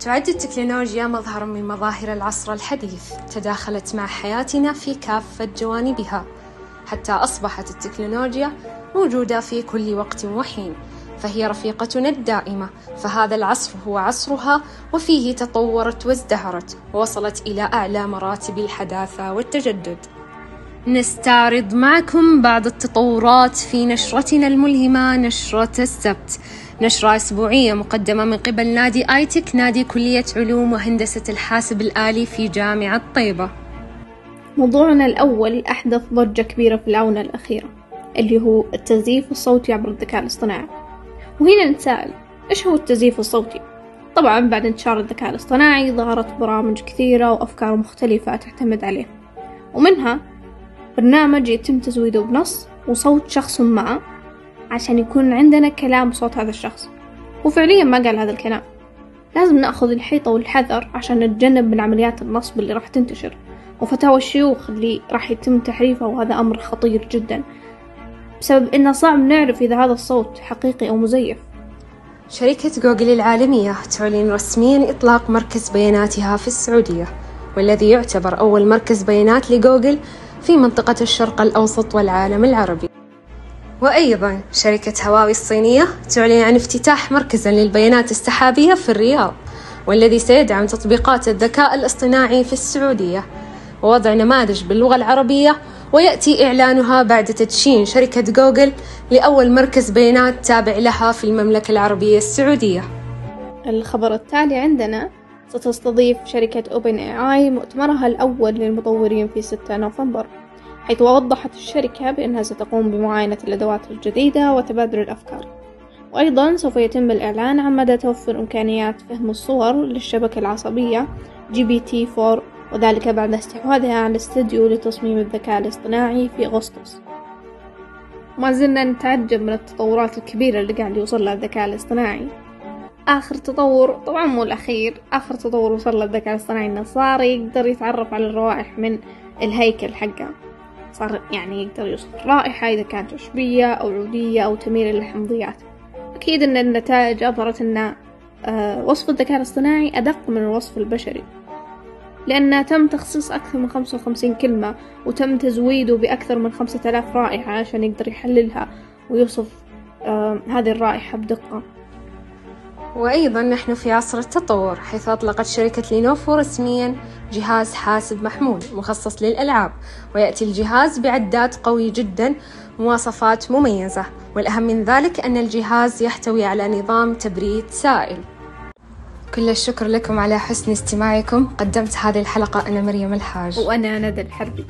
تعد التكنولوجيا مظهرا من مظاهر العصر الحديث تداخلت مع حياتنا في كافة جوانبها. حتى أصبحت التكنولوجيا موجودة في كل وقت وحين فهي رفيقتنا الدائمة فهذا العصر هو عصرها وفيه تطورت وازدهرت ووصلت إلى أعلى مراتب الحداثة والتجدد. نستعرض معكم بعض التطورات في نشرتنا الملهمة نشرة السبت. نشرة أسبوعية مقدمة من قبل نادي آيتك نادي كلية علوم وهندسة الحاسب الآلي في جامعة طيبة. موضوعنا الأول أحدث ضجة كبيرة في الآونة الأخيرة اللي هو التزييف الصوتي عبر الذكاء الاصطناعي. وهنا نتساءل إيش هو التزييف الصوتي؟ طبعا بعد انتشار الذكاء الاصطناعي ظهرت برامج كثيرة وأفكار مختلفة تعتمد عليه. ومنها برنامج يتم تزويده بنص وصوت شخص ما عشان يكون عندنا كلام بصوت هذا الشخص. وفعليا ما قال هذا الكلام. لازم نأخذ الحيطة والحذر عشان نتجنب من عمليات النصب اللي راح تنتشر. وفتاوى الشيوخ اللي راح يتم تحريفها وهذا أمر خطير جدا. بسبب إنه صعب نعرف إذا هذا الصوت حقيقي أو مزيف. شركة جوجل العالمية تعلن رسميا إطلاق مركز بياناتها في السعودية والذي يعتبر أول مركز بيانات لجوجل في منطقة الشرق الأوسط والعالم العربي. وأيضا شركة هواوي الصينية تعلن عن افتتاح مركز للبيانات السحابية في الرياض والذي سيدعم تطبيقات الذكاء الاصطناعي في السعودية. ووضع نماذج باللغة العربية ويأتي إعلانها بعد تدشين شركة جوجل لأول مركز بيانات تابع لها في المملكة العربية السعودية. الخبر التالي عندنا ستستضيف شركة أوبن اي اي مؤتمرها الأول للمطورين في 6 نوفمبر. حيث وضحت الشركة بأنها ستقوم بمعاينة الأدوات الجديدة وتبادل الأفكار. وأيضا سوف يتم الإعلان عن مدى توفر إمكانيات فهم الصور للشبكة العصبية GPT-4 وذلك بعد استحواذها على الاستديو لتصميم الذكاء الاصطناعي في أغسطس. ما زلنا نتعجب من التطورات الكبيرة اللي قاعد يوصل لها الذكاء الاصطناعي. آخر تطور طبعا مو الأخير آخر تطور وصل له الذكاء الاصطناعي إنه صار يقدر يتعرف على الروائح من الهيكل حقه. صار يعني يقدر يوصف الرائحة إذا كانت عشبية أو عودية أو تميل إلى الحمضيات. أكيد أن النتائج أظهرت أن آه، وصف الذكاء الاصطناعي أدق من الوصف البشري. لأن تم تخصيص أكثر من خمسة وخمسين كلمة وتم تزويده بأكثر من خمسة آلاف رائحة عشان يقدر يحللها ويوصف آه هذه الرائحة بدقة. وأيضا نحن في عصر التطور حيث أطلقت شركة لينوفو رسميا جهاز حاسب محمول مخصص للألعاب. ويأتي الجهاز بعدات قوي جدا مواصفات مميزة. والأهم من ذلك أن الجهاز يحتوي على نظام تبريد سائل. كل الشكر لكم على حسن استماعكم. قدمت هذه الحلقة أنا مريم الحاج. وأنا ندى الحربي.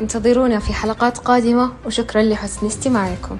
انتظرونا في حلقات قادمة وشكرا لحسن استماعكم.